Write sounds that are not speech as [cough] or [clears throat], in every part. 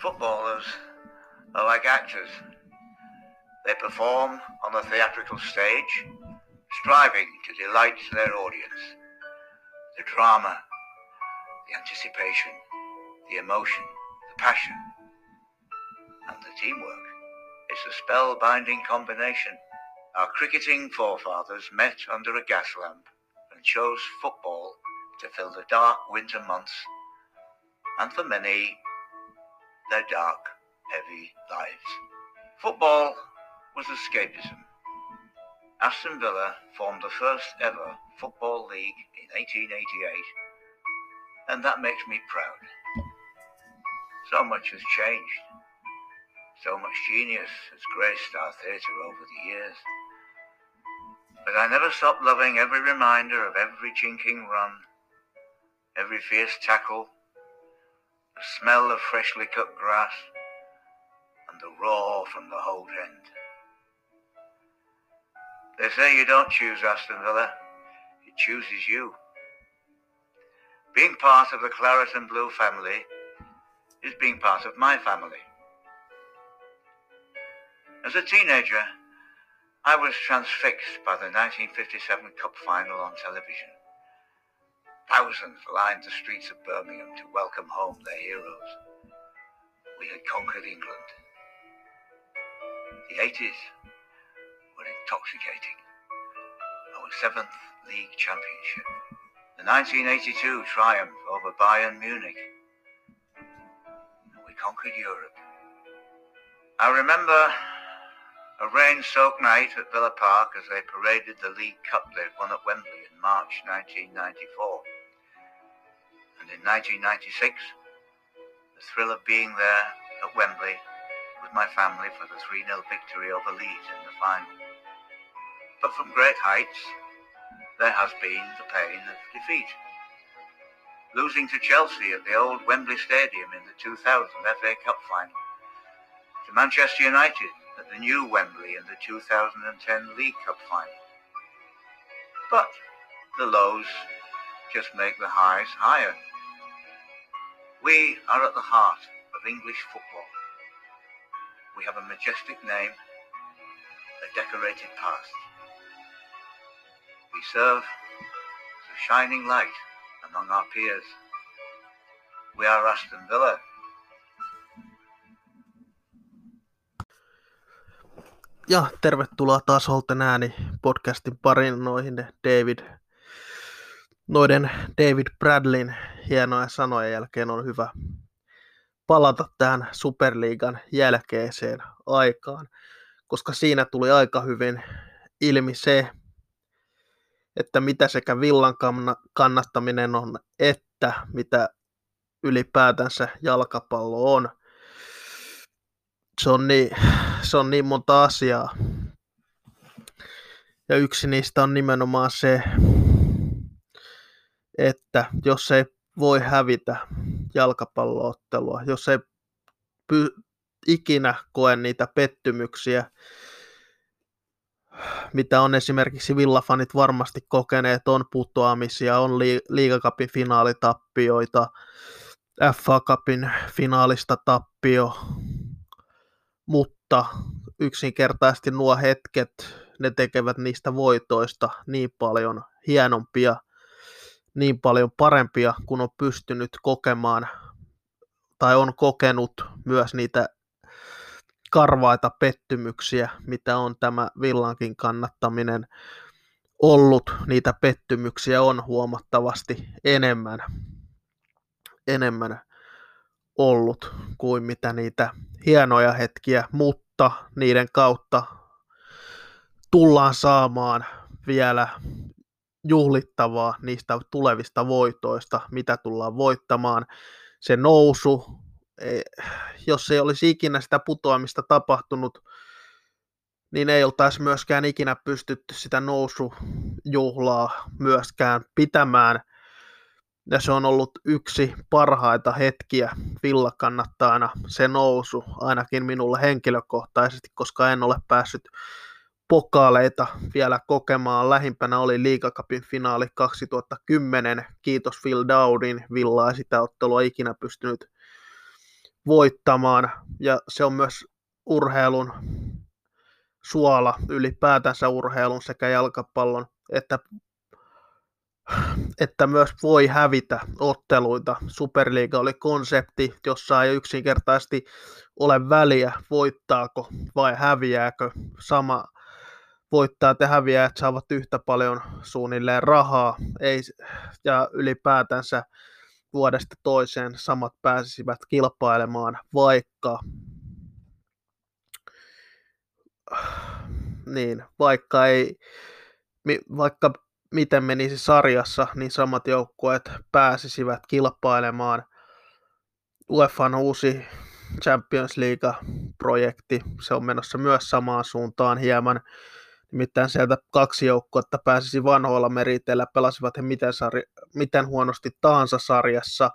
Footballers are like actors. They perform on the theatrical stage, striving to delight their audience. The drama, the anticipation, the emotion, the passion, and the teamwork. It's a spellbinding combination. Our cricketing forefathers met under a gas lamp and chose football to fill the dark winter months, and for many, their dark, heavy lives. Football was escapism. Aston Villa formed the first ever Football League in 1888, and that makes me proud. So much has changed. So much genius has graced our theatre over the years. But I never stopped loving every reminder of every jinking run, every fierce tackle, the smell of freshly cut grass, and the roar from the hold end. They say you don't choose Aston Villa, it chooses you. Being part of the Claret and Blue family is being part of my family. As a teenager, I was transfixed by the 1957 Cup final on television. Thousands lined the streets of Birmingham to welcome home their heroes. We had conquered England. The 80s were intoxicating. Our seventh league championship. The 1982 triumph over Bayern Munich. We conquered Europe. I remember a rain-soaked night at Villa Park as they paraded the League Cup they'd won at Wembley in March 1994. And in 1996, the thrill of being there at Wembley with my family for the 3-0 victory over Leeds in the final. But from great heights, there has been the pain of defeat. Losing to Chelsea at the old Wembley Stadium in the 2000 FA Cup final, to Manchester United at the new Wembley in the 2010 League Cup final. But the lows just make the highs higher. We are at the heart of English football. We have a majestic name, a decorated past. We serve as a shining light among our peers. We are Aston Villa. Ja tervetuloa taas Holten podcastin parin noihin David, noiden David Bradlin hienoja sanojen jälkeen on hyvä palata tähän Superliigan jälkeiseen aikaan, koska siinä tuli aika hyvin ilmi se, että mitä sekä villan kannattaminen on, että mitä ylipäätänsä jalkapallo on. Se on niin, se on niin monta asiaa. Ja yksi niistä on nimenomaan se, että jos ei voi hävitä jalkapalloottelua, jos ei py- ikinä koe niitä pettymyksiä, mitä on esimerkiksi villafanit varmasti kokeneet, on putoamisia, on li- liigakapin finaalitappioita, FA Cupin finaalista tappio, mutta yksinkertaisesti nuo hetket, ne tekevät niistä voitoista niin paljon hienompia, niin paljon parempia, kun on pystynyt kokemaan tai on kokenut myös niitä karvaita pettymyksiä, mitä on tämä villankin kannattaminen ollut. Niitä pettymyksiä on huomattavasti enemmän, enemmän ollut kuin mitä niitä hienoja hetkiä, mutta niiden kautta tullaan saamaan vielä juhlittavaa niistä tulevista voitoista, mitä tullaan voittamaan. Se nousu, e, jos ei olisi ikinä sitä putoamista tapahtunut, niin ei oltaisi myöskään ikinä pystytty sitä nousujuhlaa myöskään pitämään. Ja se on ollut yksi parhaita hetkiä villakannattajana se nousu, ainakin minulle henkilökohtaisesti, koska en ole päässyt pokaaleita vielä kokemaan. Lähimpänä oli Liigacupin finaali 2010. Kiitos Phil Dowdin. Villa ei sitä ottelua ikinä pystynyt voittamaan, ja se on myös urheilun suola ylipäätänsä urheilun sekä jalkapallon, että, että myös voi hävitä otteluita. Superliiga oli konsepti, jossa ei yksinkertaisesti ole väliä, voittaako vai häviääkö. Sama voittajat ja häviäjät saavat yhtä paljon suunnilleen rahaa, ei, ja ylipäätänsä vuodesta toiseen samat pääsisivät kilpailemaan, vaikka [sighs] niin, vaikka ei, vaikka miten menisi sarjassa, niin samat joukkueet pääsisivät kilpailemaan. UEFAn uusi Champions League-projekti, se on menossa myös samaan suuntaan hieman. Nimittäin sieltä kaksi joukkuetta pääsisi vanhoilla meriteillä, pelasivat he miten, sarja, miten huonosti tahansa sarjassa.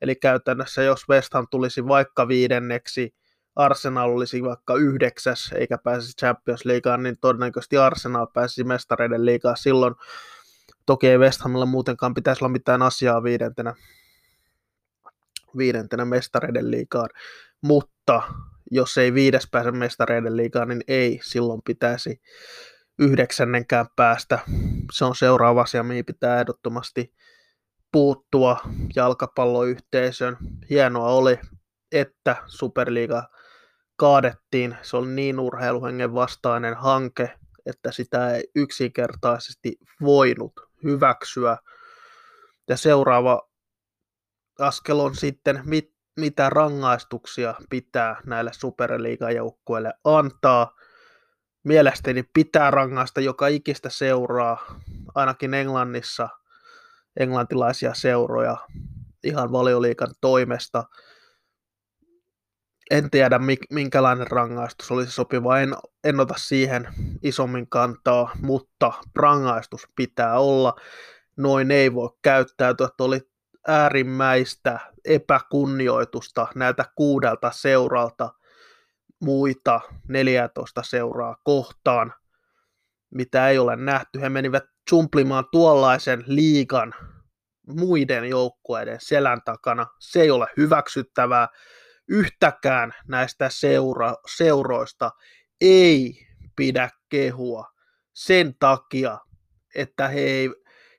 Eli käytännössä jos West Ham tulisi vaikka viidenneksi, Arsenal olisi vaikka yhdeksäs eikä pääsisi Champions Leagueaan, niin todennäköisesti Arsenal pääsisi mestareiden liigaa silloin. Toki ei West Hamilla muutenkaan pitäisi olla mitään asiaa viidentenä, viidentenä mestareiden liigaan, mutta jos ei viides pääse mestareiden liigaan, niin ei silloin pitäisi yhdeksännenkään päästä. Se on seuraava asia, mihin pitää ehdottomasti puuttua jalkapalloyhteisön. Hienoa oli, että Superliiga kaadettiin. Se oli niin urheiluhengen vastainen hanke, että sitä ei yksinkertaisesti voinut hyväksyä. Ja seuraava askel on sitten, mit, mitä rangaistuksia pitää näille superliigajoukkueille antaa. Mielestäni pitää rangaista joka ikistä seuraa, ainakin Englannissa englantilaisia seuroja ihan valioliikan toimesta – en tiedä minkälainen rangaistus olisi sopiva, en, en ota siihen isommin kantaa, mutta rangaistus pitää olla. Noin ei voi käyttäytyä, oli äärimmäistä epäkunnioitusta näiltä kuudelta seuralta muita 14 seuraa kohtaan, mitä ei ole nähty. He menivät jumplimaan tuollaisen liigan muiden joukkueiden selän takana. Se ei ole hyväksyttävää yhtäkään näistä seura- seuroista ei pidä kehua sen takia, että he, ei,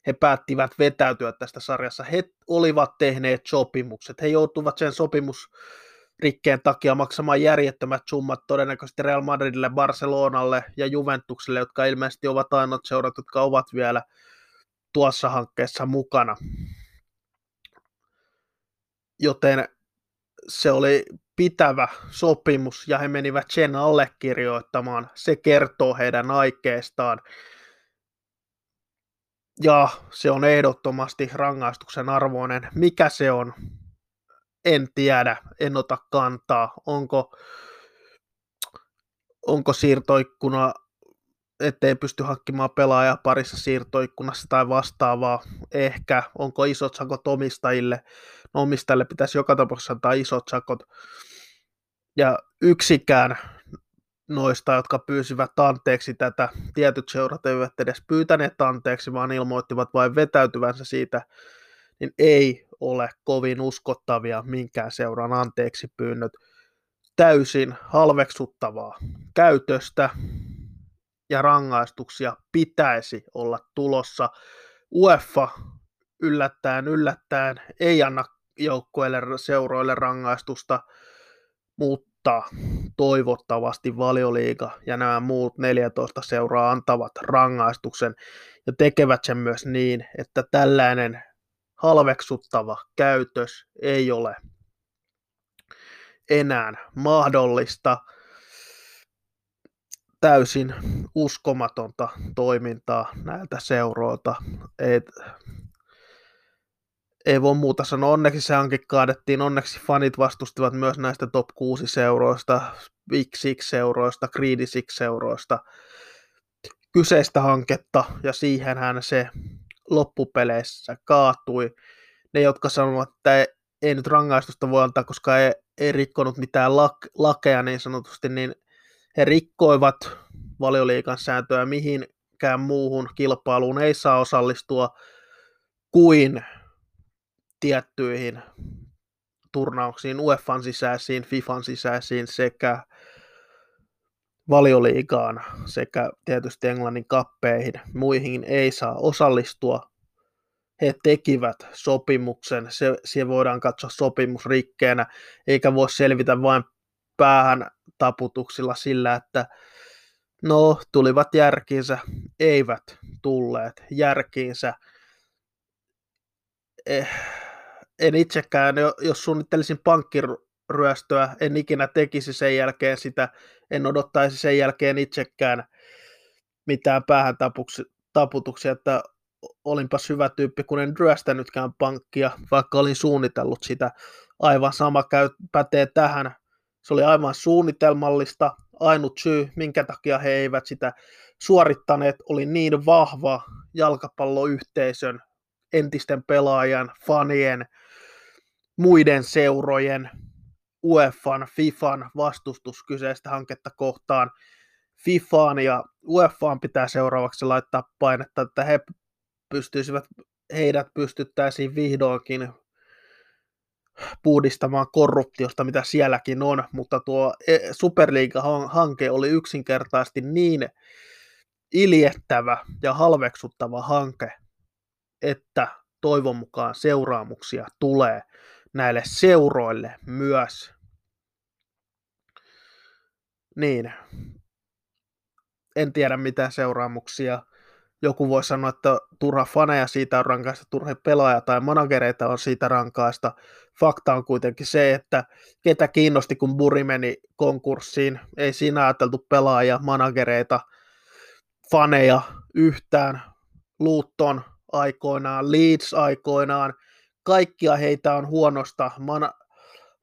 he päättivät vetäytyä tästä sarjassa. He olivat tehneet sopimukset. He joutuvat sen sopimusrikkeen takia maksamaan järjettömät summat todennäköisesti Real Madridille, Barcelonalle ja Juventukselle, jotka ilmeisesti ovat ainoat seurat, jotka ovat vielä tuossa hankkeessa mukana. Joten se oli pitävä sopimus ja he menivät sen allekirjoittamaan. Se kertoo heidän aikeistaan. Ja se on ehdottomasti rangaistuksen arvoinen. Mikä se on? En tiedä, en ota kantaa. Onko, onko siirtoikkuna ettei pysty hankkimaan pelaajaa parissa siirtoikkunassa tai vastaavaa. Ehkä, onko isot sakot omistajille. No, omistajille pitäisi joka tapauksessa antaa isot sakot. Ja yksikään noista, jotka pyysivät anteeksi tätä, tietyt seurat eivät edes pyytäneet anteeksi, vaan ilmoittivat vain vetäytyvänsä siitä, niin ei ole kovin uskottavia minkään seuran anteeksi pyynnöt. Täysin halveksuttavaa käytöstä, ja rangaistuksia pitäisi olla tulossa. UEFA yllättäen yllättäen ei anna joukkueille seuroille rangaistusta, mutta toivottavasti valioliiga ja nämä muut 14 seuraa antavat rangaistuksen ja tekevät sen myös niin, että tällainen halveksuttava käytös ei ole enää mahdollista täysin uskomatonta toimintaa näiltä seuroilta. Ei voi muuta sanoa. Onneksi se hankin kaadettiin. Onneksi fanit vastustivat myös näistä top 6 seuroista, Six seuroista, Six seuroista kyseistä hanketta ja siihenhän se loppupeleissä kaatui. Ne, jotka sanovat, että ei, ei nyt rangaistusta voi antaa, koska ei, ei rikkonut mitään lak, lakeja niin sanotusti, niin he rikkoivat valioliikan sääntöä mihinkään muuhun kilpailuun ei saa osallistua kuin tiettyihin turnauksiin, UEFan sisäisiin, FIFAn sisäisiin sekä valioliigaan sekä tietysti Englannin kappeihin. Muihin ei saa osallistua. He tekivät sopimuksen, se, se voidaan katsoa sopimusrikkeenä, eikä voi selvitä vain päähän taputuksilla sillä, että no, tulivat järkiinsä, eivät tulleet järkiinsä. Eh, en itsekään, jos suunnittelisin pankkiryöstöä, en ikinä tekisi sen jälkeen sitä, en odottaisi sen jälkeen itsekään mitään päähän taputuksia, että olinpas hyvä tyyppi, kun en ryöstänytkään pankkia, vaikka olin suunnitellut sitä. Aivan sama käy, pätee tähän. Se oli aivan suunnitelmallista. Ainut syy, minkä takia he eivät sitä suorittaneet, oli niin vahva jalkapalloyhteisön, entisten pelaajan, fanien, muiden seurojen, UEFan, FIFAn vastustus kyseistä hanketta kohtaan. FIFAan ja UEFAan pitää seuraavaksi laittaa painetta, että he pystyisivät, heidät pystyttäisiin vihdoinkin puhdistamaan korruptiosta, mitä sielläkin on, mutta tuo e, Superliiga-hanke oli yksinkertaisesti niin iljettävä ja halveksuttava hanke, että toivon mukaan seuraamuksia tulee näille seuroille myös. Niin. En tiedä mitä seuraamuksia. Joku voi sanoa, että turha faneja siitä on rankaista, turha pelaaja tai managereita on siitä rankaista. Fakta on kuitenkin se, että ketä kiinnosti, kun Buri meni konkurssiin. Ei siinä ajateltu pelaajia, managereita, faneja yhtään. Luutton aikoinaan, Leeds aikoinaan – kaikkia heitä on huonosta, man,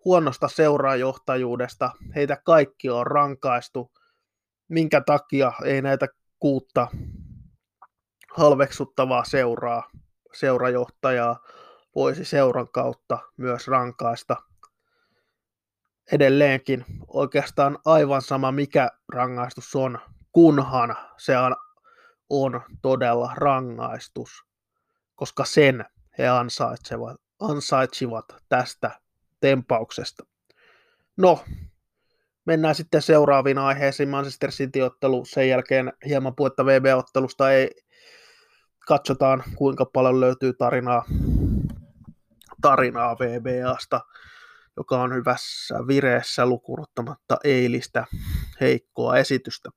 huonosta seuraajohtajuudesta, heitä kaikki on rankaistu, minkä takia ei näitä kuutta halveksuttavaa seuraa, seurajohtajaa voisi seuran kautta myös rankaista. Edelleenkin oikeastaan aivan sama mikä rangaistus on, kunhan se on, on todella rangaistus, koska sen he ansaitsevat, ansaitsivat tästä tempauksesta. No, mennään sitten seuraaviin aiheisiin. Manchester City-ottelu, sen jälkeen hieman puhetta VB-ottelusta ei katsotaan, kuinka paljon löytyy tarinaa, tarinaa VBAsta, joka on hyvässä vireessä lukunottamatta eilistä heikkoa esitystä.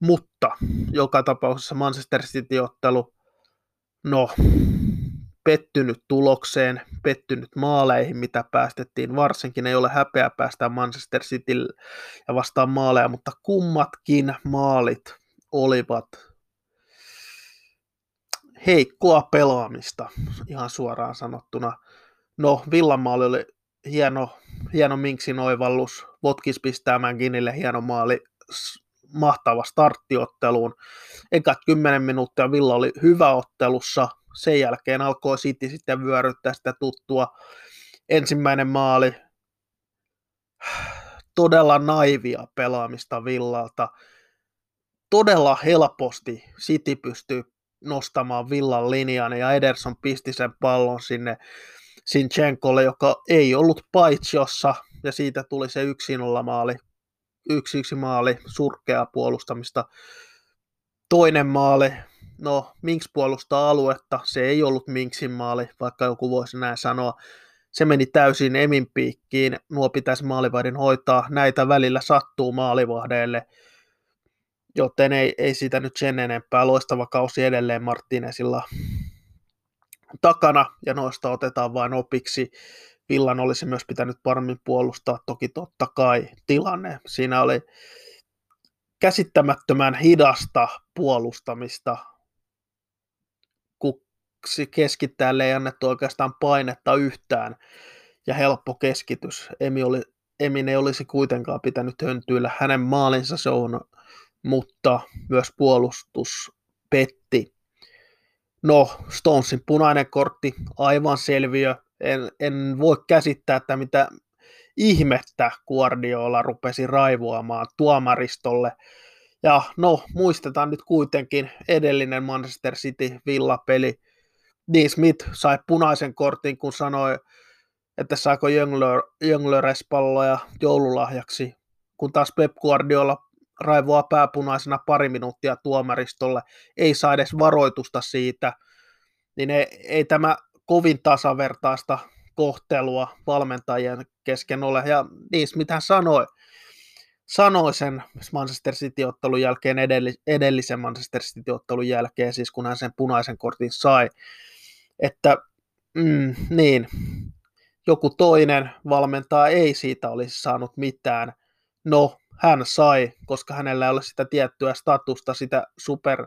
Mutta joka tapauksessa Manchester City-ottelu, no pettynyt tulokseen, pettynyt maaleihin, mitä päästettiin. Varsinkin ei ole häpeä päästä Manchester City ja vastaan maaleja, mutta kummatkin maalit olivat heikkoa pelaamista, ihan suoraan sanottuna. No, Villan maali oli hieno, hieno Minksin oivallus, Votkis pistää Mänginille hieno maali, mahtava starttiotteluun. Ekat 10 minuuttia Villa oli hyvä ottelussa, sen jälkeen alkoi City sitten vyöryttää sitä tuttua. Ensimmäinen maali, todella naivia pelaamista Villalta. Todella helposti City pystyy nostamaan Villan linjan ja Ederson pisti sen pallon sinne Sinchenkolle, joka ei ollut paitsiossa ja siitä tuli se yksin olla maali, yksi yksi maali, surkea puolustamista. Toinen maali, no Minks puolustaa aluetta, se ei ollut Minksin maali, vaikka joku voisi näin sanoa. Se meni täysin Emin piikkiin, nuo pitäisi maalivahdin hoitaa, näitä välillä sattuu maalivahdeille, joten ei, ei sitä nyt sen enempää. Loistava kausi edelleen Martinezilla takana, ja noista otetaan vain opiksi. Villan olisi myös pitänyt paremmin puolustaa, toki totta kai tilanne. Siinä oli käsittämättömän hidasta puolustamista keskittäjälle ei annettu oikeastaan painetta yhtään ja helppo keskitys. Emi, oli, Emin ei olisi kuitenkaan pitänyt höntyillä. Hänen maalinsa se on, mutta myös puolustus petti. No, Stonesin punainen kortti, aivan selviö. En, en voi käsittää, että mitä ihmettä Guardiola rupesi raivoamaan tuomaristolle. Ja no, muistetaan nyt kuitenkin edellinen Manchester City villapeli, Dean Smith sai punaisen kortin, kun sanoi, että saako Jöngler, palloja joululahjaksi, kun taas Pep Guardiola raivoa pääpunaisena pari minuuttia tuomaristolle, ei saa edes varoitusta siitä, niin ei, ei tämä kovin tasavertaista kohtelua valmentajien kesken ole. Ja niistä, mitä sanoi, sanoi sen Manchester City-ottelun jälkeen, edellisen Manchester City-ottelun jälkeen, siis kun hän sen punaisen kortin sai, että mm, niin, joku toinen valmentaja ei siitä olisi saanut mitään. No, hän sai, koska hänellä ei ole sitä tiettyä statusta, sitä super,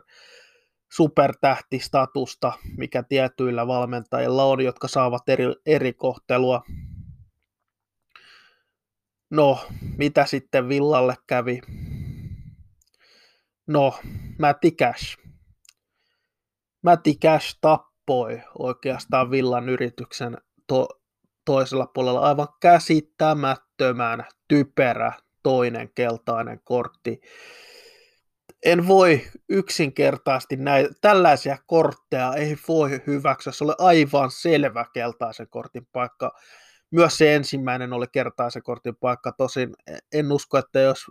supertähtistatusta, mikä tietyillä valmentajilla on, jotka saavat eri, eri kohtelua. No, mitä sitten Villalle kävi? No, Matti Cash. Matti Cash tappoi oikeastaan Villan yrityksen to- toisella puolella aivan käsittämättömän typerä toinen keltainen kortti. En voi yksinkertaisesti näitä, tällaisia kortteja ei voi hyväksyä, se oli aivan selvä keltaisen kortin paikka. Myös se ensimmäinen oli kertaisen kortin paikka, tosin en usko, että jos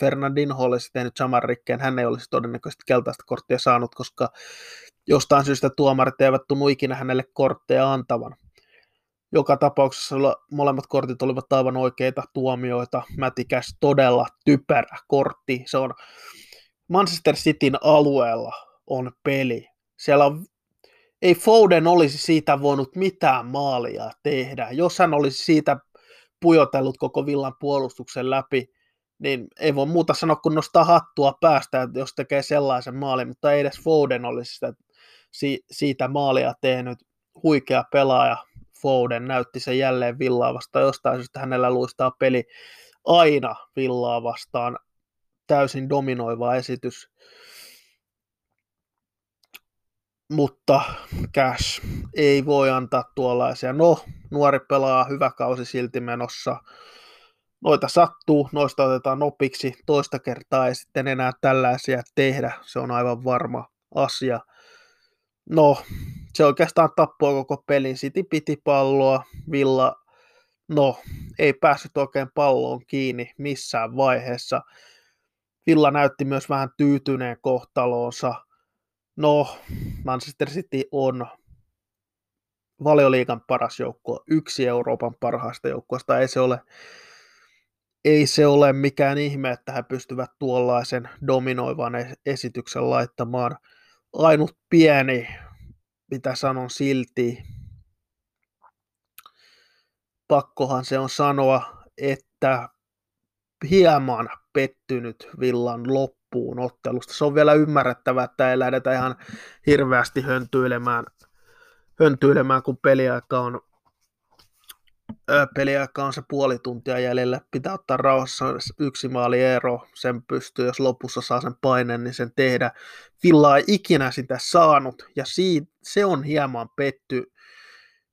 Fernandinho olisi tehnyt saman rikkeen, hän ei olisi todennäköisesti keltaista korttia saanut, koska jostain syystä tuomarit eivät tunnu ikinä hänelle kortteja antavan joka tapauksessa molemmat kortit olivat aivan oikeita tuomioita. Mätikäs todella typerä kortti. Se on Manchester Cityn alueella on peli. Siellä on, ei Foden olisi siitä voinut mitään maalia tehdä. Jos hän olisi siitä pujotellut koko villan puolustuksen läpi, niin ei voi muuta sanoa kuin nostaa hattua päästä, jos tekee sellaisen maalin, mutta ei edes Foden olisi sitä, siitä maalia tehnyt. Huikea pelaaja, Foden näytti sen jälleen Villaa vastaan. Jostain syystä hänellä luistaa peli aina Villaa vastaan. Täysin dominoiva esitys. Mutta Cash ei voi antaa tuollaisia. No, nuori pelaa, hyvä kausi silti menossa. Noita sattuu, noista otetaan nopiksi toista kertaa ei sitten enää tällaisia tehdä. Se on aivan varma asia. No, se oikeastaan tappoi koko pelin. City piti palloa, Villa, no, ei päässyt oikein palloon kiinni missään vaiheessa. Villa näytti myös vähän tyytyneen kohtaloonsa. No, Manchester City on valioliikan paras joukkue, yksi Euroopan parhaista joukkueista. Ei se ole, ei se ole mikään ihme, että he pystyvät tuollaisen dominoivan esityksen laittamaan. Ainut pieni mitä sanon silti, pakkohan se on sanoa, että hieman pettynyt Villan loppuun ottelusta. Se on vielä ymmärrettävää, että ei lähdetä ihan hirveästi höntyilemään, höntyilemään kun peliaika on peliaika on se puoli tuntia jäljellä. Pitää ottaa rauhassa yksi maali ero. Sen pystyy, jos lopussa saa sen paineen, niin sen tehdä. Villa ei ikinä sitä saanut, ja siitä, se on hieman petty,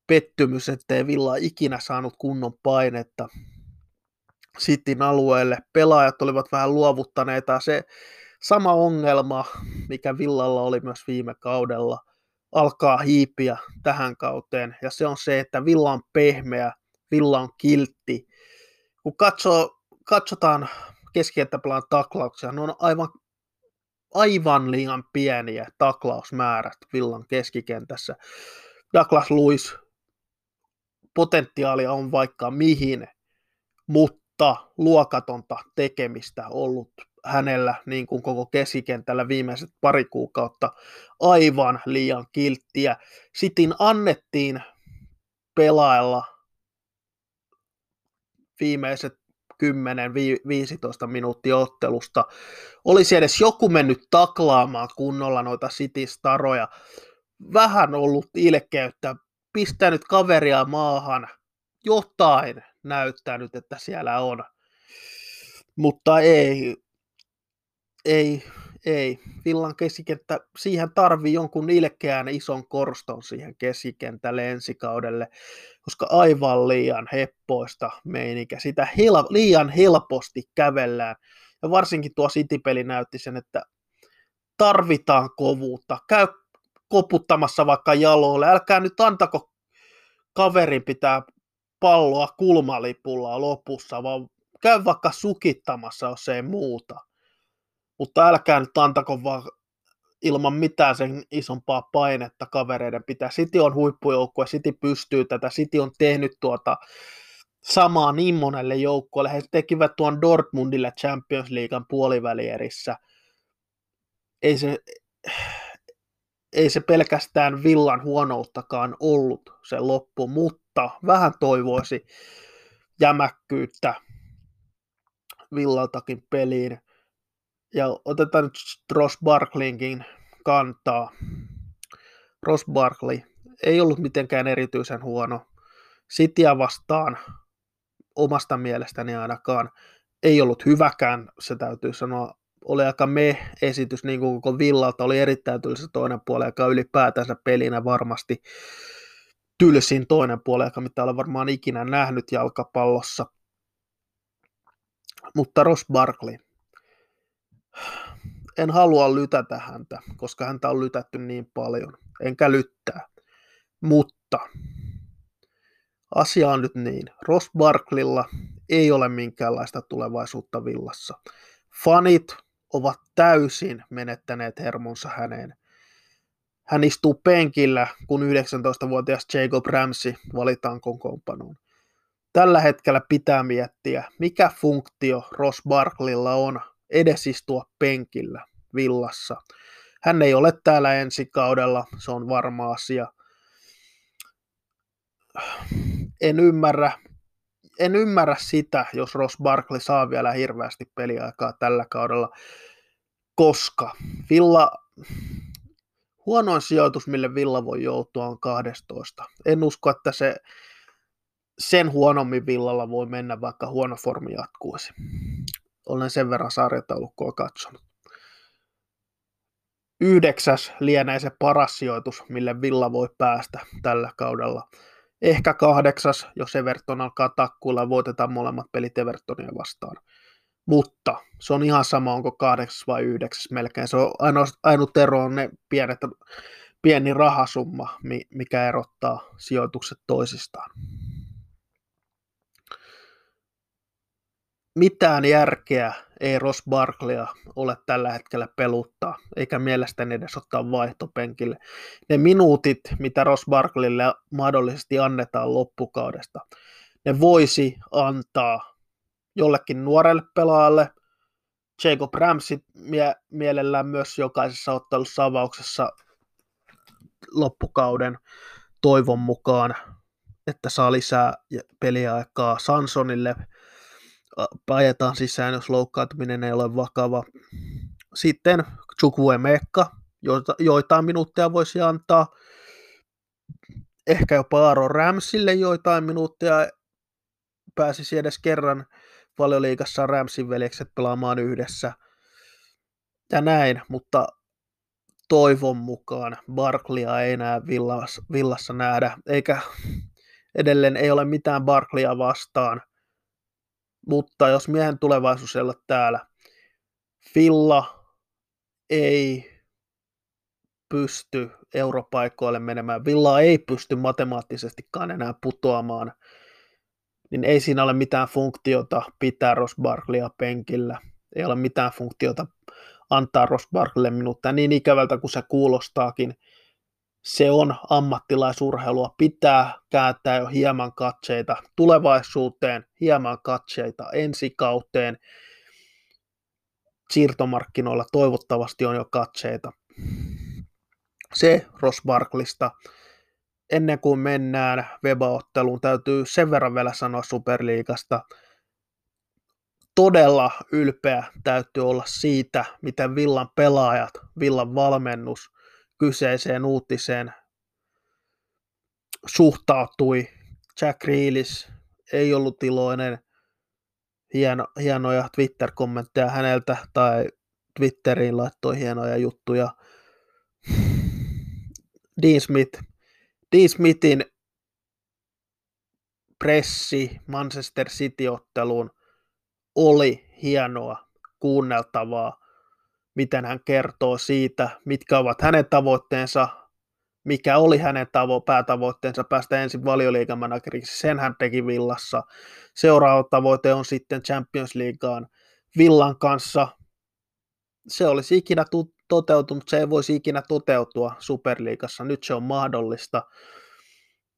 pettymys, ettei Villa ikinä saanut kunnon painetta Cityn alueelle. Pelaajat olivat vähän luovuttaneita. Se sama ongelma, mikä Villalla oli myös viime kaudella, alkaa hiipiä tähän kauteen, ja se on se, että Villa on pehmeä, Villa on kiltti. Kun katsoo, katsotaan keskikenttäpelan taklauksia, ne on aivan, aivan liian pieniä taklausmäärät Villan keskikentässä. Douglas Luis potentiaalia on vaikka mihin, mutta luokatonta tekemistä ollut hänellä niin kuin koko keskikentällä viimeiset pari kuukautta aivan liian kilttiä. Sitten annettiin pelailla viimeiset 10-15 minuuttia ottelusta. Olisi edes joku mennyt taklaamaan kunnolla noita City-staroja. Vähän ollut ilkeyttä, pistänyt kaveria maahan, jotain näyttänyt, että siellä on. Mutta ei, ei, ei. Villan keskikenttä, siihen tarvii jonkun ilkeän ison korston siihen keskikentälle ensi kaudelle, koska aivan liian heppoista meininkä. Sitä hel- liian helposti kävellään. Ja varsinkin tuo City-peli näytti sen, että tarvitaan kovuutta. Käy koputtamassa vaikka jaloille. Älkää nyt antako kaverin pitää palloa kulmalipulla lopussa, vaan käy vaikka sukittamassa, jos ei muuta. Mutta älkää nyt antako vaan ilman mitään sen isompaa painetta kavereiden pitää. City on huippujoukkue, City pystyy tätä, City on tehnyt tuota samaa niin monelle joukkueelle. He tekivät tuon Dortmundille Champions Leaguean puolivälierissä. Ei se, ei se pelkästään villan huonouttakaan ollut se loppu, mutta vähän toivoisi jämäkkyyttä villaltakin peliin. Ja otetaan nyt Ross Barkleyinkin kantaa. Ross Barkley ei ollut mitenkään erityisen huono. Cityä vastaan omasta mielestäni ainakaan ei ollut hyväkään, se täytyy sanoa. Oli aika me-esitys, niin kuin koko Villalta oli erittäin tylsä toinen puoli, joka ylipäätänsä pelinä varmasti tylsin toinen puoli, joka mitä olen varmaan ikinä nähnyt jalkapallossa. Mutta Ross Barkley, en halua lytätä häntä, koska häntä on lytätty niin paljon, enkä lyttää. Mutta asia on nyt niin, Ross Barklilla ei ole minkäänlaista tulevaisuutta villassa. Fanit ovat täysin menettäneet hermonsa häneen. Hän istuu penkillä, kun 19-vuotias Jacob Ramsey valitaan kokoonpanoon. Tällä hetkellä pitää miettiä, mikä funktio Ross Barklilla on edes istua penkillä villassa. Hän ei ole täällä ensi kaudella, se on varma asia. En ymmärrä, en ymmärrä sitä, jos Ross Barkley saa vielä hirveästi peliaikaa tällä kaudella, koska Villa, huonoin sijoitus, mille Villa voi joutua, on 12. En usko, että se sen huonommin Villalla voi mennä, vaikka huono formi jatkuisi. Olen sen verran sarjataulukkoa katsonut. Yhdeksäs lienee se paras sijoitus, mille Villa voi päästä tällä kaudella. Ehkä kahdeksas, jos Everton alkaa takkuilla voitetaan molemmat pelit Evertonia vastaan. Mutta se on ihan sama, onko kahdeksas vai yhdeksäs melkein. Se on ainut, ainut ero on ne pienet, pieni rahasumma, mikä erottaa sijoitukset toisistaan. mitään järkeä ei Ross Barkleya ole tällä hetkellä peluttaa, eikä mielestäni edes ottaa vaihtopenkille. Ne minuutit, mitä Ross Barkleylle mahdollisesti annetaan loppukaudesta, ne voisi antaa jollekin nuorelle pelaajalle, Jacob Ramsey mie- mielellään myös jokaisessa ottelussa avauksessa loppukauden toivon mukaan, että saa lisää peliaikaa Sansonille – ajetaan sisään, jos loukkaantuminen ei ole vakava. Sitten Mekka, joita, joitain minuutteja voisi antaa. Ehkä jopa Aaro Ramsille joitain minuutteja pääsisi edes kerran valioliigassa Ramsin veljekset pelaamaan yhdessä. Ja näin, mutta toivon mukaan Barklia ei enää villassa, villassa nähdä, eikä edelleen ei ole mitään Barklia vastaan. Mutta jos miehen tulevaisuus ei ole täällä, Filla ei pysty europaikoille menemään, Villa ei pysty matemaattisestikaan enää putoamaan, niin ei siinä ole mitään funktiota pitää Ross Barkleya penkillä. Ei ole mitään funktiota antaa Ross Barkleylle minuuttia niin ikävältä kuin se kuulostaakin se on ammattilaisurheilua. Pitää kääntää jo hieman katseita tulevaisuuteen, hieman katseita ensikauteen. Siirtomarkkinoilla toivottavasti on jo katseita. Se Ross Barklista. Ennen kuin mennään Webaotteluun, täytyy sen verran vielä sanoa Superliigasta. Todella ylpeä täytyy olla siitä, miten Villan pelaajat, Villan valmennus – kyseiseen uutiseen suhtautui. Jack Reelis ei ollut iloinen. Hieno, hienoja Twitter-kommentteja häneltä tai Twitteriin laittoi hienoja juttuja. Dean Smith. Dean Smithin pressi Manchester City-otteluun oli hienoa kuunneltavaa miten hän kertoo siitä, mitkä ovat hänen tavoitteensa, mikä oli hänen tavo- päätavoitteensa päästä ensin valioliigamanageriksi. Sen hän teki Villassa. Seuraava tavoite on sitten Champions Leagueaan Villan kanssa. Se olisi ikinä tu- toteutunut, se ei voisi ikinä toteutua Superliigassa. Nyt se on mahdollista.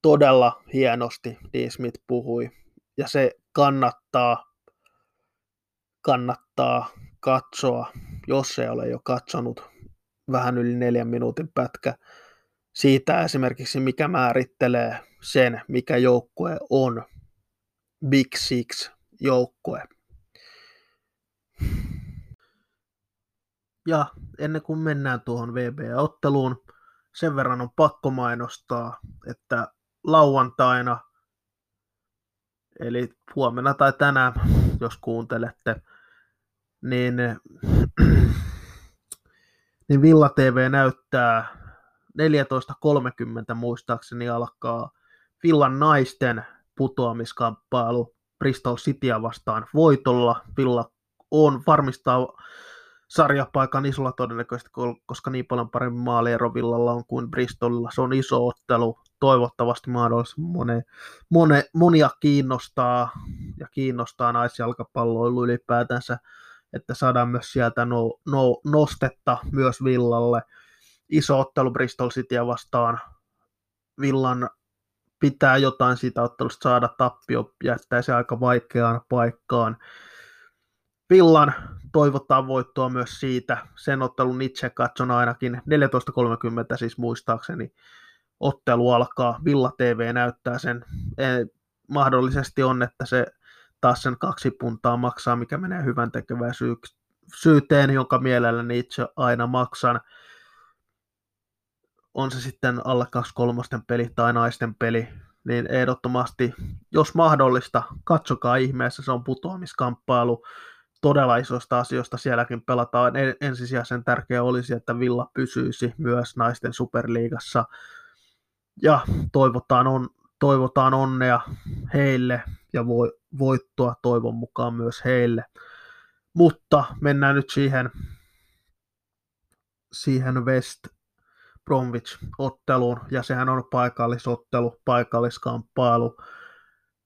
Todella hienosti Dean Smith puhui. Ja se kannattaa, kannattaa katsoa, jos ei ole jo katsonut vähän yli neljän minuutin pätkä siitä esimerkiksi, mikä määrittelee sen, mikä joukkue on Big Six joukkue. Ja ennen kuin mennään tuohon VB-otteluun, sen verran on pakko mainostaa, että lauantaina, eli huomenna tai tänään, jos kuuntelette, niin, [clears throat] niin Villa TV näyttää 14.30 muistaakseni alkaa Villan naisten putoamiskamppailu Bristol Cityä vastaan voitolla. Villa on varmistaa sarjapaikan isolla todennäköisesti, koska niin paljon paremmin maaliero Villalla on kuin Bristolilla. Se on iso ottelu, toivottavasti mahdollisimman mone, mone, monia kiinnostaa ja kiinnostaa naisjalkapalloilu ylipäätänsä, että saadaan myös sieltä no, no, nostetta myös Villalle. Iso ottelu Bristol Cityä vastaan. Villan pitää jotain siitä ottelusta saada tappio, jättää se aika vaikeaan paikkaan. Villan toivottaa voittoa myös siitä. Sen ottelun itse katson ainakin 14.30 siis muistaakseni ottelu alkaa. Villa TV näyttää sen. E, mahdollisesti on, että se taas sen kaksi puntaa maksaa, mikä menee hyvän tekevään syyteen, jonka mielelläni itse aina maksan. On se sitten alle 23 peli tai naisten peli, niin ehdottomasti, jos mahdollista, katsokaa ihmeessä, se on putoamiskamppailu todella isosta asioista sielläkin pelataan. Ensisijaisen tärkeää olisi, että Villa pysyisi myös naisten superliigassa. Ja toivotaan, on, toivotaan onnea heille ja vo, voittoa toivon mukaan myös heille. Mutta mennään nyt siihen, siihen West Bromwich-otteluun, ja sehän on paikallisottelu, paikalliskamppailu.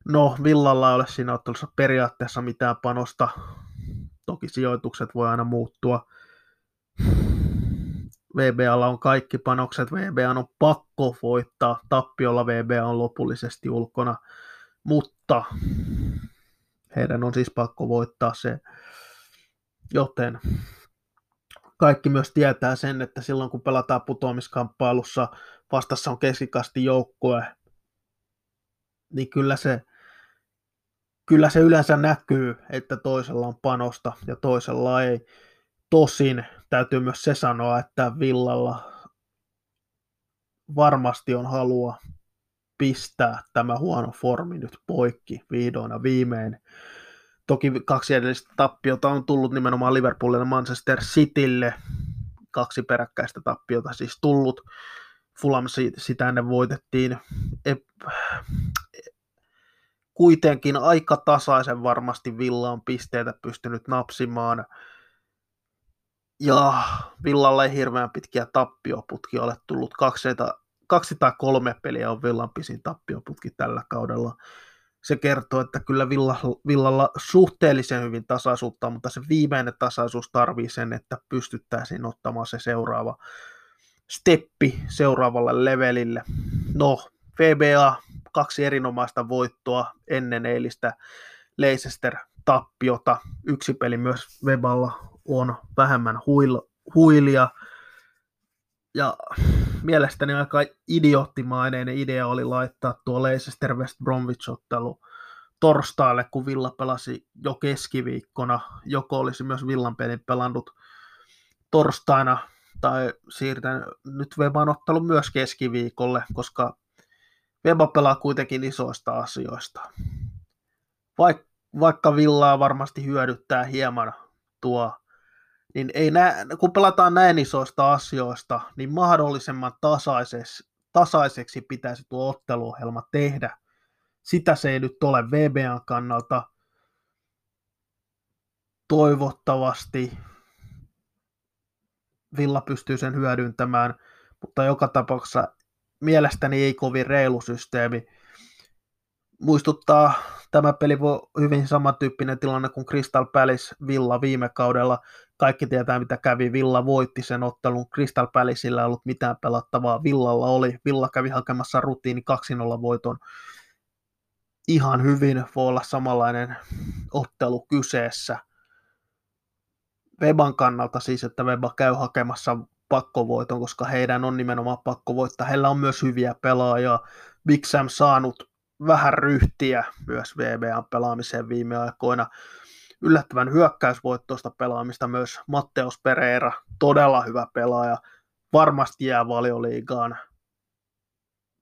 No, Villalla ei ole siinä ottelussa periaatteessa mitään panosta Toki sijoitukset voi aina muuttua. [sighs] VBAlla on kaikki panokset, VBA on pakko voittaa, tappiolla VBA on lopullisesti ulkona, mutta heidän on siis pakko voittaa se, joten kaikki myös tietää sen, että silloin kun pelataan putoamiskamppailussa, vastassa on keskikasti joukkue, niin kyllä se kyllä se yleensä näkyy, että toisella on panosta ja toisella ei. Tosin täytyy myös se sanoa, että Villalla varmasti on halua pistää tämä huono formi nyt poikki vihdoin ja viimein. Toki kaksi edellistä tappiota on tullut nimenomaan Liverpoolille ja Manchester Citylle. Kaksi peräkkäistä tappiota siis tullut. Fulham sitä ennen voitettiin kuitenkin aika tasaisen varmasti Villa on pisteitä pystynyt napsimaan. Ja Villalle ei hirveän pitkiä tappioputkia ole tullut. Kaksi, kaksi tai kolme peliä on Villan pisin tappioputki tällä kaudella. Se kertoo, että kyllä Villa, Villalla suhteellisen hyvin tasaisuutta, mutta se viimeinen tasaisuus tarvii sen, että pystyttäisiin ottamaan se seuraava steppi seuraavalle levelille. No, VBA kaksi erinomaista voittoa ennen eilistä Leicester-tappiota. Yksi peli myös Weballa on vähemmän huil, huilia. Ja mielestäni aika idioottimainen idea oli laittaa tuo Leicester West Bromwich-ottelu torstaille, kun Villa pelasi jo keskiviikkona. Joko olisi myös Villan pelin pelannut torstaina tai siirtän nyt Weban ottelu myös keskiviikolle, koska Weba pelaa kuitenkin isoista asioista. Vaik, vaikka Villaa varmasti hyödyttää hieman tuo, niin ei nä, kun pelataan näin isoista asioista, niin mahdollisimman tasaiseksi, tasaiseksi pitäisi tuo otteluohjelma tehdä. Sitä se ei nyt ole VBAn kannalta. Toivottavasti Villa pystyy sen hyödyntämään, mutta joka tapauksessa mielestäni ei kovin reilu systeemi. Muistuttaa tämä peli voi hyvin samantyyppinen tilanne kuin Crystal Palace Villa viime kaudella. Kaikki tietää, mitä kävi. Villa voitti sen ottelun. Crystal Palaceilla ei ollut mitään pelattavaa. Villalla oli. Villa kävi hakemassa rutiini 2-0 voiton. Ihan hyvin voi olla samanlainen ottelu kyseessä. Weban kannalta siis, että Weba käy hakemassa pakkovoiton, koska heidän on nimenomaan pakko voittaa. Heillä on myös hyviä pelaajia. Big Sam saanut vähän ryhtiä myös VBAn pelaamiseen viime aikoina. Yllättävän hyökkäysvoittoista pelaamista myös Matteus Pereira, todella hyvä pelaaja. Varmasti jää valioliigaan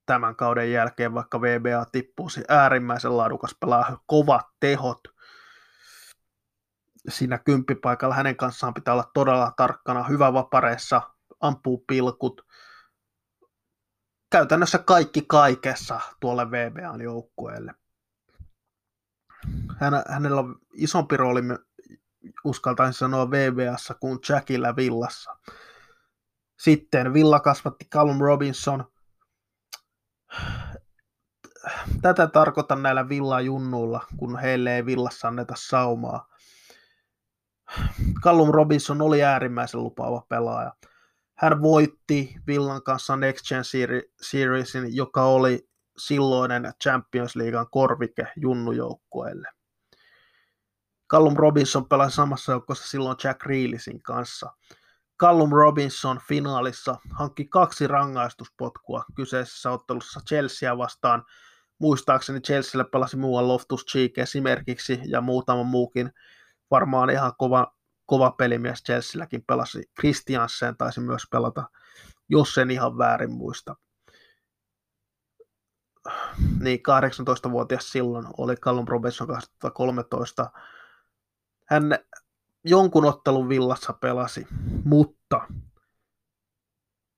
tämän kauden jälkeen, vaikka VBA tippuisi äärimmäisen laadukas pelaaja, kovat tehot. Siinä kymppipaikalla hänen kanssaan pitää olla todella tarkkana, hyvä vapareissa, ampuu pilkut, käytännössä kaikki kaikessa tuolle VBAn joukkueelle. Hän, hänellä on isompi rooli, uskaltaisin sanoa VBAssa kuin Jackillä Villassa. Sitten Villa kasvatti Callum Robinson. Tätä tarkoitan näillä Villa-junnuilla, kun heille ei Villassa anneta saumaa. Callum Robinson oli äärimmäisen lupaava pelaaja hän voitti Villan kanssa Next Gen Seriesin, joka oli silloinen Champions Leaguean korvike junnujoukkueelle. Callum Robinson pelasi samassa joukkueessa silloin Jack Reelisin kanssa. Callum Robinson finaalissa hankki kaksi rangaistuspotkua kyseisessä ottelussa Chelsea vastaan. Muistaakseni Chelsealle pelasi muuan Loftus Cheek esimerkiksi ja muutama muukin varmaan ihan kova kova pelimies Chelsealläkin pelasi. Christiansen taisi myös pelata, jos en ihan väärin muista. Niin, 18-vuotias silloin oli Callum Robinson 2013. Hän jonkun ottelun villassa pelasi, mutta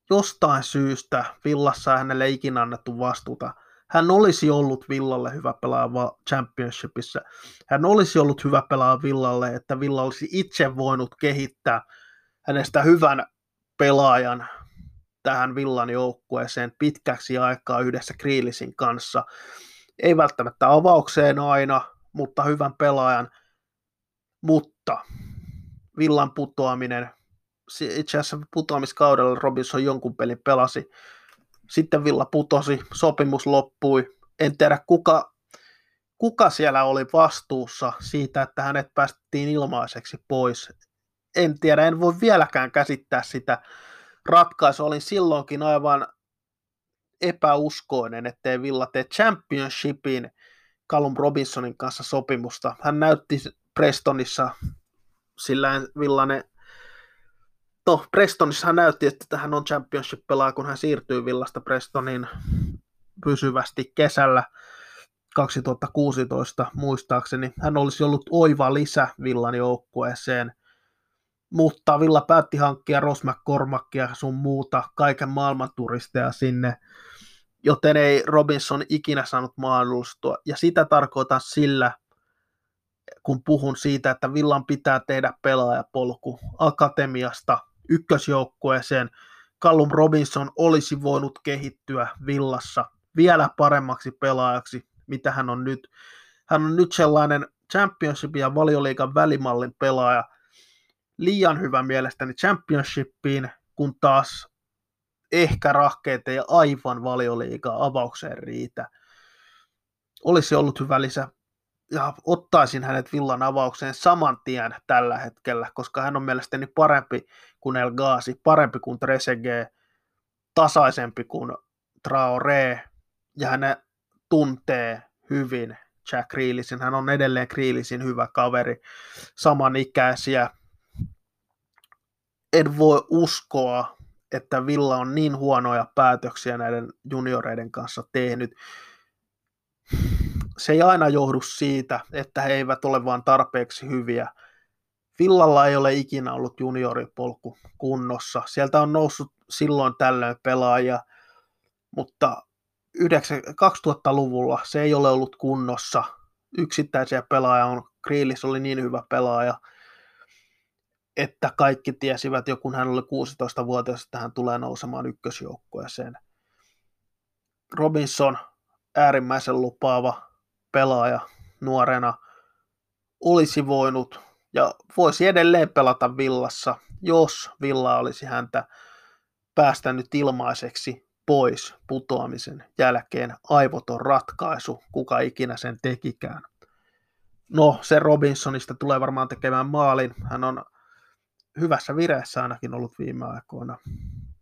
jostain syystä villassa hänelle ei ikinä annettu vastuuta – hän olisi ollut Villalle hyvä pelaaja Championshipissa. Hän olisi ollut hyvä pelaaja Villalle, että Villa olisi itse voinut kehittää hänestä hyvän pelaajan tähän Villan joukkueeseen pitkäksi aikaa yhdessä Kriilisin kanssa. Ei välttämättä avaukseen aina, mutta hyvän pelaajan. Mutta Villan putoaminen, itse asiassa putoamiskaudella Robinson jonkun pelin pelasi, sitten Villa putosi, sopimus loppui. En tiedä kuka, kuka siellä oli vastuussa siitä, että hänet päästettiin ilmaiseksi pois. En tiedä, en voi vieläkään käsittää sitä ratkaisua. Olin silloinkin aivan epäuskoinen, ettei Villa tee Championshipin Callum Robinsonin kanssa sopimusta. Hän näytti Prestonissa sillä Villanen no, Prestonissa hän näytti, että hän on championship-pelaaja, kun hän siirtyy Villasta Prestonin pysyvästi kesällä 2016 muistaakseni. Hän olisi ollut oiva lisä Villan joukkueeseen, mutta Villa päätti hankkia Ross McCormackia sun muuta, kaiken maailman turisteja sinne, joten ei Robinson ikinä saanut mahdollistua. Ja sitä tarkoitan sillä, kun puhun siitä, että Villan pitää tehdä pelaajapolku akatemiasta ykkösjoukkueeseen. Callum Robinson olisi voinut kehittyä villassa vielä paremmaksi pelaajaksi, mitä hän on nyt. Hän on nyt sellainen Championship ja valioliikan välimallin pelaaja. Liian hyvä mielestäni Championshipiin, kun taas ehkä rahkeet ei aivan valioliikaa avaukseen riitä. Olisi ollut hyvä lisä ja ottaisin hänet villan avaukseen saman tien tällä hetkellä, koska hän on mielestäni parempi kuin El Ghazi, parempi kuin Trezeguet, tasaisempi kuin Traoré, ja hän tuntee hyvin Jack Reelisin. Hän on edelleen Reelisin hyvä kaveri, samanikäisiä. En voi uskoa, että Villa on niin huonoja päätöksiä näiden junioreiden kanssa tehnyt se ei aina johdu siitä, että he eivät ole vain tarpeeksi hyviä. Villalla ei ole ikinä ollut junioripolku kunnossa. Sieltä on noussut silloin tällöin pelaajia, mutta 2000-luvulla se ei ole ollut kunnossa. Yksittäisiä pelaajia on, Kriilis oli niin hyvä pelaaja, että kaikki tiesivät jo kun hän oli 16-vuotias, että hän tulee nousemaan ykkösjoukkueeseen. Robinson äärimmäisen lupaava pelaaja nuorena olisi voinut ja voisi edelleen pelata villassa, jos villa olisi häntä päästänyt ilmaiseksi pois putoamisen jälkeen aivoton ratkaisu, kuka ikinä sen tekikään. No, se Robinsonista tulee varmaan tekemään maalin. Hän on hyvässä vireessä ainakin ollut viime aikoina.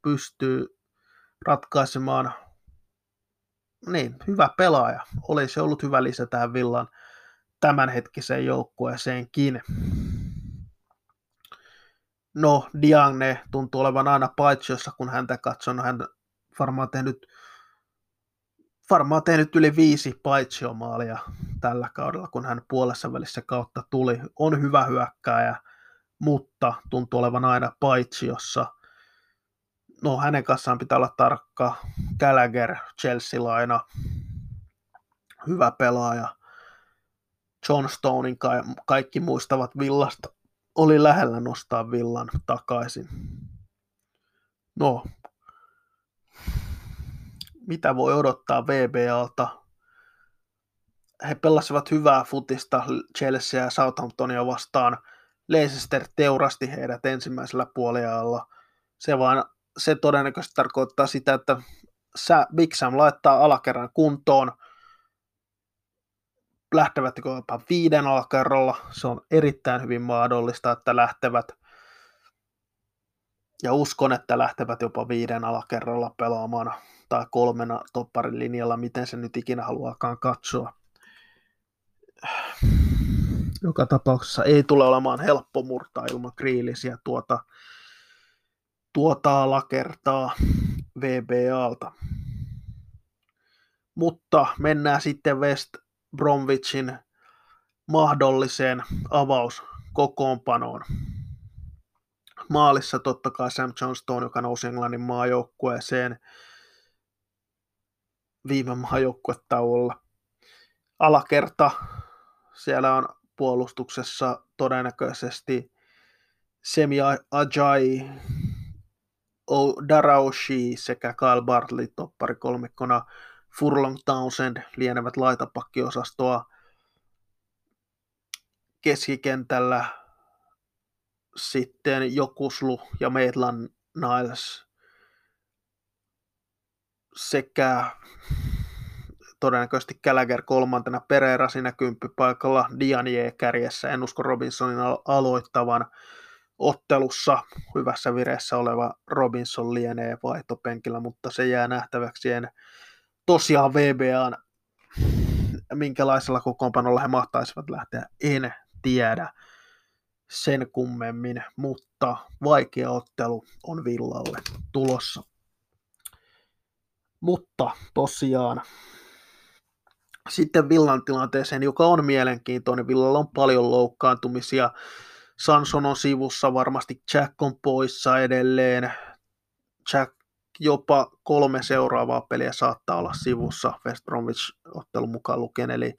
Pystyy ratkaisemaan, niin, hyvä pelaaja. Olisi ollut hyvä lisä tähän Villan tämänhetkiseen joukkueeseenkin. No, Diagne tuntuu olevan aina paitsiossa, kun häntä katson. Hän varmaan tehnyt, varmaan tehnyt yli viisi paitsiomaalia tällä kaudella, kun hän puolessa välissä kautta tuli. On hyvä hyökkääjä, mutta tuntuu olevan aina paitsiossa. No, hänen kanssaan pitää olla tarkka. Gallagher, Chelsea-laina, hyvä pelaaja. John Stonein kaikki muistavat Villasta oli lähellä nostaa Villan takaisin. No, mitä voi odottaa VBAlta? He pelasivat hyvää futista Chelsea ja Southamptonia vastaan. Leicester teurasti heidät ensimmäisellä puoliajalla. Se, vaan, se todennäköisesti tarkoittaa sitä, että Big Sam laittaa alakerran kuntoon – lähtevät jopa viiden alakerralla. Se on erittäin hyvin mahdollista, että lähtevät. Ja uskon, että lähtevät jopa viiden alakerralla pelaamaan tai kolmena topparin linjalla, miten se nyt ikinä haluaakaan katsoa. Joka tapauksessa ei tule olemaan helppo murtaa ilman kriilisiä tuota, tuota alakertaa VBAlta. Mutta mennään sitten West Bromwichin mahdolliseen avauskokoonpanoon. Maalissa totta kai Sam Johnstone, joka nousi Englannin maajoukkueeseen viime maajoukkuetauolla. Alakerta, siellä on puolustuksessa todennäköisesti Semi Ajay, Daraushi sekä Kyle Bartley toppari kolmikkona Furlong Townsend lienevät laitapakkiosastoa keskikentällä. Sitten Jokuslu ja Maitland Niles sekä todennäköisesti Gallagher kolmantena Pereira siinä kymppipaikalla, Dianie kärjessä, en usko Robinsonin aloittavan ottelussa. Hyvässä vireessä oleva Robinson lienee vaihtopenkillä, mutta se jää nähtäväksi. En tosiaan VBAn, minkälaisella kokoonpanolla he mahtaisivat lähteä, en tiedä sen kummemmin, mutta vaikea ottelu on Villalle tulossa. Mutta tosiaan sitten Villan tilanteeseen, joka on mielenkiintoinen. Villalla on paljon loukkaantumisia. Sanson on sivussa, varmasti Jack on poissa edelleen. Jack jopa kolme seuraavaa peliä saattaa olla sivussa West Bromwich-ottelun mukaan lukien, eli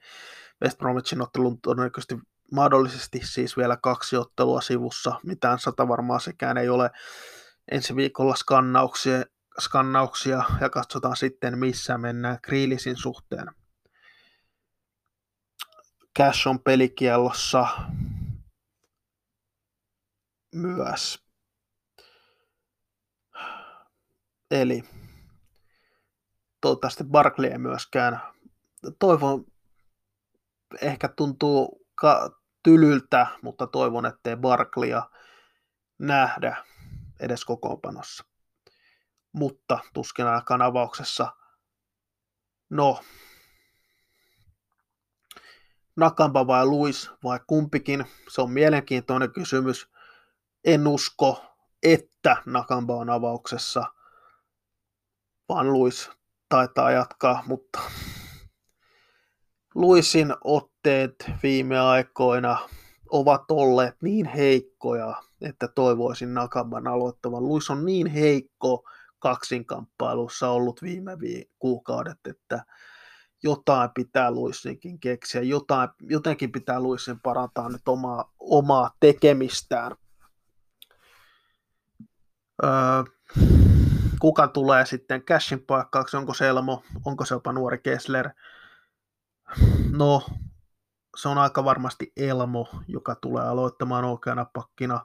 West Bromwichin ottelun todennäköisesti mahdollisesti siis vielä kaksi ottelua sivussa, mitään sata varmaa sekään ei ole. Ensi viikolla skannauksia, skannauksia ja katsotaan sitten missä mennään Kriilisin suhteen. Cash on pelikiellossa myös. Eli toivottavasti Barkley ei myöskään. Toivon, ehkä tuntuu ka- tylyltä, mutta toivon, ettei Barkleya nähdä edes kokoonpanossa. Mutta tuskin ainakaan avauksessa. No, Nakamba vai Luis vai kumpikin, se on mielenkiintoinen kysymys. En usko, että Nakamba on avauksessa – vaan Luis taitaa jatkaa, mutta Luisin otteet viime aikoina ovat olleet niin heikkoja, että toivoisin Nakaban aloittavan. Luis on niin heikko kaksinkamppailussa ollut viime kuukaudet, että jotain pitää Luisinkin keksiä, jotain, jotenkin pitää Luisin parantaa nyt omaa, omaa tekemistään. Öö, kuka tulee sitten Cashin paikkaaksi, onko se Elmo, onko se jopa nuori Kessler. No, se on aika varmasti Elmo, joka tulee aloittamaan oikeana pakkina.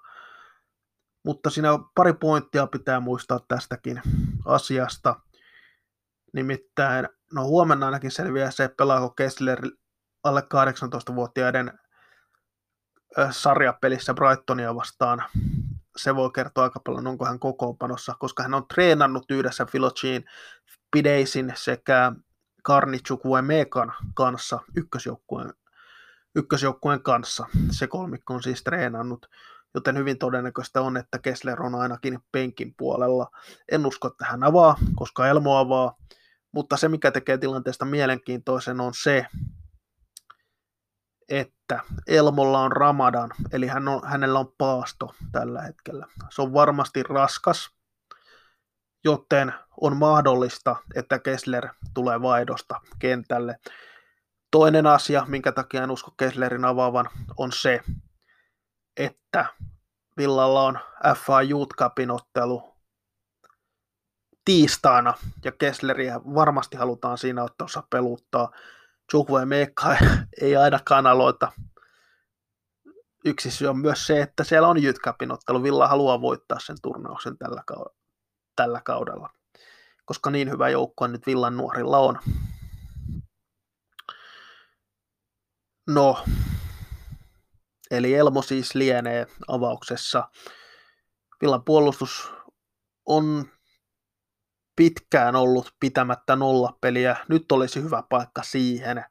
Mutta siinä pari pointtia pitää muistaa tästäkin asiasta. Nimittäin, no huomenna ainakin selviää se, pelaako Kessler alle 18-vuotiaiden sarjapelissä Brightonia vastaan. Se voi kertoa aika paljon, onko hän kokoonpanossa, koska hän on treenannut yhdessä Filocin, Pideisin sekä Karnichukuen Mekan kanssa ykkösjoukkueen, ykkösjoukkueen kanssa. Se kolmikko on siis treenannut, joten hyvin todennäköistä on, että Kessler on ainakin penkin puolella. En usko, että hän avaa, koska Elmo avaa, mutta se mikä tekee tilanteesta mielenkiintoisen on se, että Elmolla on Ramadan, eli hän on, hänellä on paasto tällä hetkellä. Se on varmasti raskas, joten on mahdollista, että Kessler tulee vaihdosta kentälle. Toinen asia, minkä takia en usko Kesslerin avaavan, on se, että Villalla on FA Youth Cupin ottelu tiistaina, ja Kessleriä varmasti halutaan siinä ottelussa peluttaa. Chukwu Mekka [laughs] ei ainakaan aloita. Yksi syy on myös se, että siellä on Jytkäpin ottelu. Villa haluaa voittaa sen turnauksen tällä, tällä kaudella, koska niin hyvä joukko nyt Villan nuorilla on. No, eli Elmo siis lienee avauksessa. Villan puolustus on pitkään ollut pitämättä nollapeliä. Nyt olisi hyvä paikka siihen,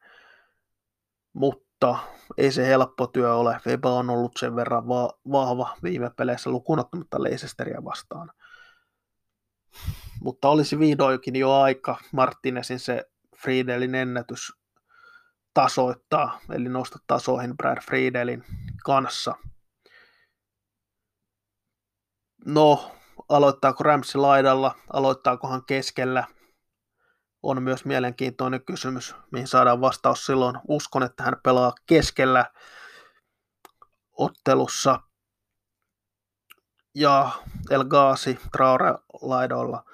mutta ei se helppo työ ole. Weba on ollut sen verran va- vahva viime peleissä lukunottamatta Leicesteria vastaan. Mutta olisi vihdoinkin jo aika Martinesin se Friedelin ennätys tasoittaa, eli nostaa tasoihin Brad Friedelin kanssa. No, aloittaako Ramsey laidalla, aloittaako hän keskellä, on myös mielenkiintoinen kysymys, mihin saadaan vastaus silloin. Uskon, että hän pelaa keskellä ottelussa ja El Ghazi Traore laidoilla.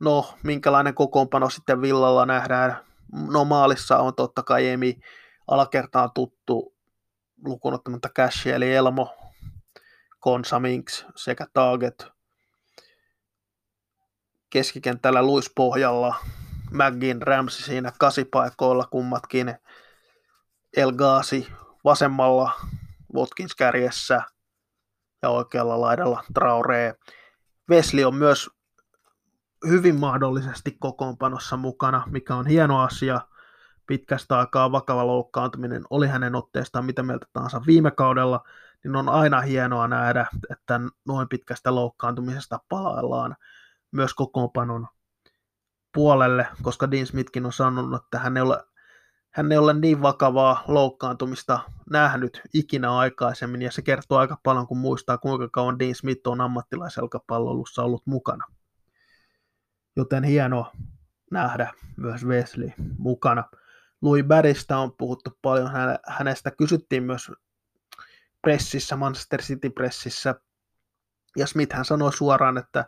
No, minkälainen kokoonpano sitten Villalla nähdään? No maalissa on totta kai Emi alakertaan tuttu lukunottamatta Cash eli Elmo, Konsa Minks sekä Target keskikentällä luispohjalla, McGinn, Ramsey siinä kasipaikoilla kummatkin, El Ghazi vasemmalla, Watkins kärjessä ja oikealla laidalla Traore. Vesli on myös hyvin mahdollisesti kokoonpanossa mukana, mikä on hieno asia. Pitkästä aikaa vakava loukkaantuminen oli hänen otteestaan mitä mieltä tahansa viime kaudella, niin on aina hienoa nähdä, että noin pitkästä loukkaantumisesta palaillaan myös kokoonpanon puolelle, koska Dean Smithkin on sanonut, että hän ei ole, hän ei ole niin vakavaa loukkaantumista nähnyt ikinä aikaisemmin, ja se kertoo aika paljon, kun muistaa, kuinka kauan Dean Smith on ammattilaiselkapalloilussa ollut mukana. Joten hienoa nähdä myös Wesley mukana. Louis Barrystä on puhuttu paljon, hänestä kysyttiin myös pressissä, Manchester City pressissä, ja Smith hän sanoi suoraan, että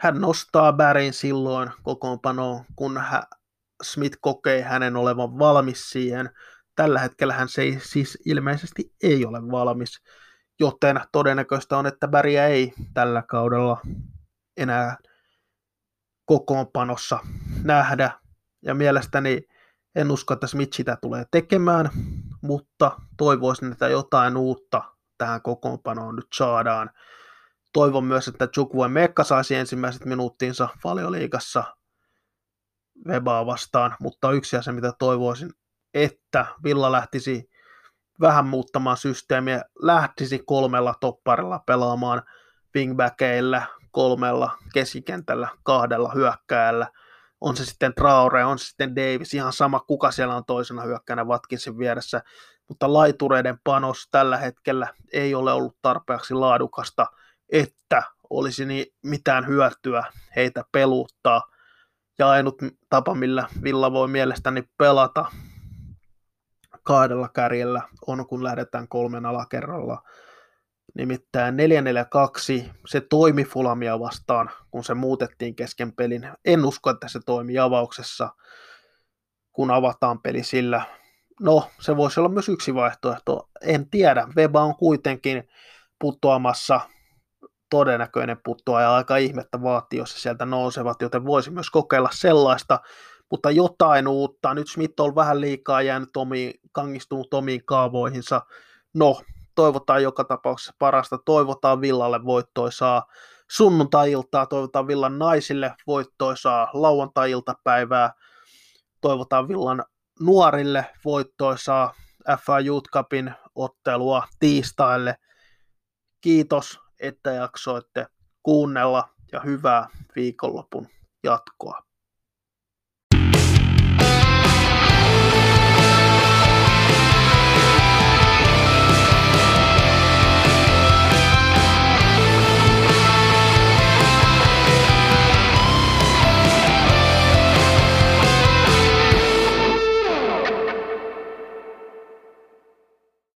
hän nostaa Bärin silloin kokoonpanoon, kun hän, Smith kokee hänen olevan valmis siihen. Tällä hetkellä hän se ei, siis ilmeisesti ei ole valmis, joten todennäköistä on, että Bäriä ei tällä kaudella enää kokoonpanossa nähdä. Ja mielestäni en usko, että Smith sitä tulee tekemään, mutta toivoisin, että jotain uutta tähän kokoonpanoon nyt saadaan toivon myös, että Chukwu Mekka saisi ensimmäiset minuuttinsa valioliigassa Webaa vastaan, mutta yksi asia, mitä toivoisin, että Villa lähtisi vähän muuttamaan systeemiä, lähtisi kolmella topparilla pelaamaan wingbackeillä, kolmella keskikentällä, kahdella hyökkäällä, on se sitten Traore, on se sitten Davis, ihan sama kuka siellä on toisena hyökkäänä Watkinsin vieressä, mutta laitureiden panos tällä hetkellä ei ole ollut tarpeeksi laadukasta – että olisi niin mitään hyötyä heitä peluttaa. Ja ainut tapa, millä Villa voi mielestäni pelata kahdella kärjellä on, kun lähdetään kolmen alakerralla Nimittäin 442, se toimi Fulamia vastaan, kun se muutettiin kesken pelin. En usko, että se toimi avauksessa, kun avataan peli sillä. No, se voisi olla myös yksi vaihtoehto. En tiedä. Weba on kuitenkin putoamassa todennäköinen ja aika ihmettä vaatii, jos se sieltä nousevat, joten voisi myös kokeilla sellaista, mutta jotain uutta. Nyt Smith on vähän liikaa jäänyt omiin, kangistunut omiin kaavoihinsa. No, toivotaan joka tapauksessa parasta. Toivotaan Villalle voittoisaa sunnuntai-iltaa, toivotaan Villan naisille voittoisaa lauantai-iltapäivää, toivotaan Villan nuorille voittoisaa FA Youth Cupin ottelua tiistaille. Kiitos, että jaksoitte kuunnella ja hyvää viikonlopun jatkoa.